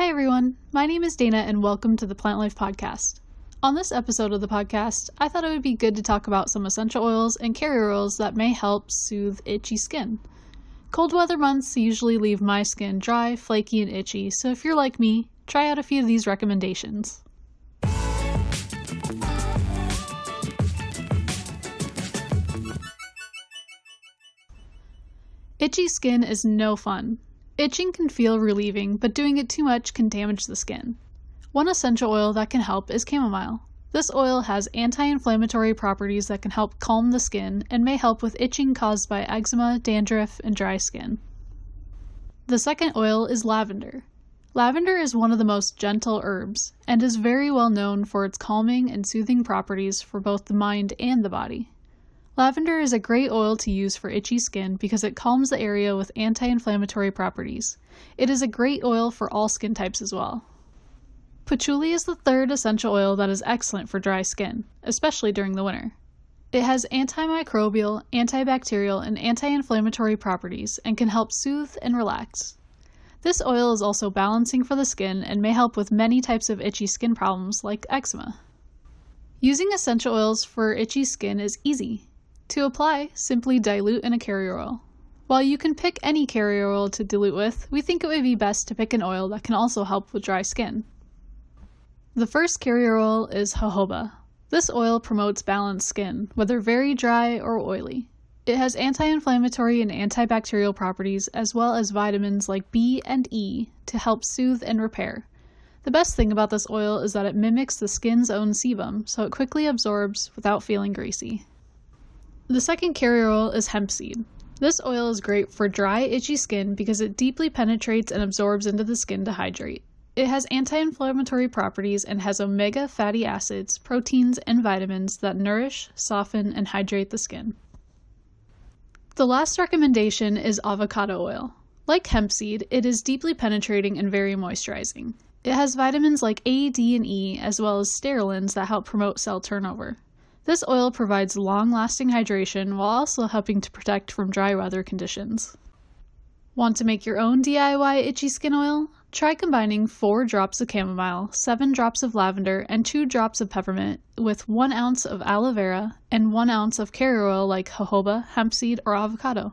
Hi, everyone. My name is Dana, and welcome to the Plant Life Podcast. On this episode of the podcast, I thought it would be good to talk about some essential oils and carrier oils that may help soothe itchy skin. Cold weather months usually leave my skin dry, flaky, and itchy, so if you're like me, try out a few of these recommendations. Itchy skin is no fun. Itching can feel relieving, but doing it too much can damage the skin. One essential oil that can help is chamomile. This oil has anti inflammatory properties that can help calm the skin and may help with itching caused by eczema, dandruff, and dry skin. The second oil is lavender. Lavender is one of the most gentle herbs and is very well known for its calming and soothing properties for both the mind and the body. Lavender is a great oil to use for itchy skin because it calms the area with anti inflammatory properties. It is a great oil for all skin types as well. Patchouli is the third essential oil that is excellent for dry skin, especially during the winter. It has antimicrobial, antibacterial, and anti inflammatory properties and can help soothe and relax. This oil is also balancing for the skin and may help with many types of itchy skin problems like eczema. Using essential oils for itchy skin is easy. To apply, simply dilute in a carrier oil. While you can pick any carrier oil to dilute with, we think it would be best to pick an oil that can also help with dry skin. The first carrier oil is jojoba. This oil promotes balanced skin, whether very dry or oily. It has anti inflammatory and antibacterial properties, as well as vitamins like B and E to help soothe and repair. The best thing about this oil is that it mimics the skin's own sebum, so it quickly absorbs without feeling greasy. The second carrier oil is hemp seed. This oil is great for dry, itchy skin because it deeply penetrates and absorbs into the skin to hydrate. It has anti inflammatory properties and has omega fatty acids, proteins, and vitamins that nourish, soften, and hydrate the skin. The last recommendation is avocado oil. Like hemp seed, it is deeply penetrating and very moisturizing. It has vitamins like A, D, and E, as well as sterolins that help promote cell turnover. This oil provides long lasting hydration while also helping to protect from dry weather conditions. Want to make your own DIY itchy skin oil? Try combining 4 drops of chamomile, 7 drops of lavender, and 2 drops of peppermint with 1 ounce of aloe vera and 1 ounce of carrier oil like jojoba, hemp seed, or avocado.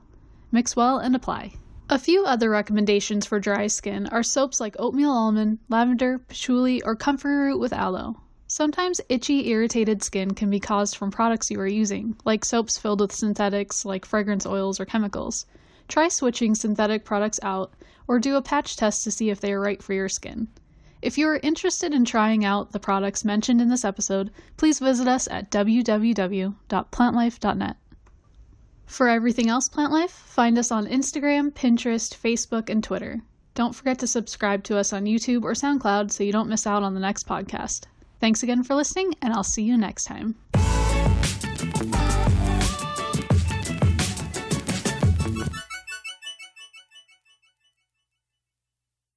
Mix well and apply. A few other recommendations for dry skin are soaps like oatmeal almond, lavender, patchouli, or comfrey root with aloe. Sometimes itchy, irritated skin can be caused from products you are using, like soaps filled with synthetics like fragrance oils or chemicals. Try switching synthetic products out or do a patch test to see if they are right for your skin. If you are interested in trying out the products mentioned in this episode, please visit us at www.plantlife.net. For everything else Plant Life, find us on Instagram, Pinterest, Facebook, and Twitter. Don't forget to subscribe to us on YouTube or SoundCloud so you don't miss out on the next podcast. Thanks again for listening, and I'll see you next time.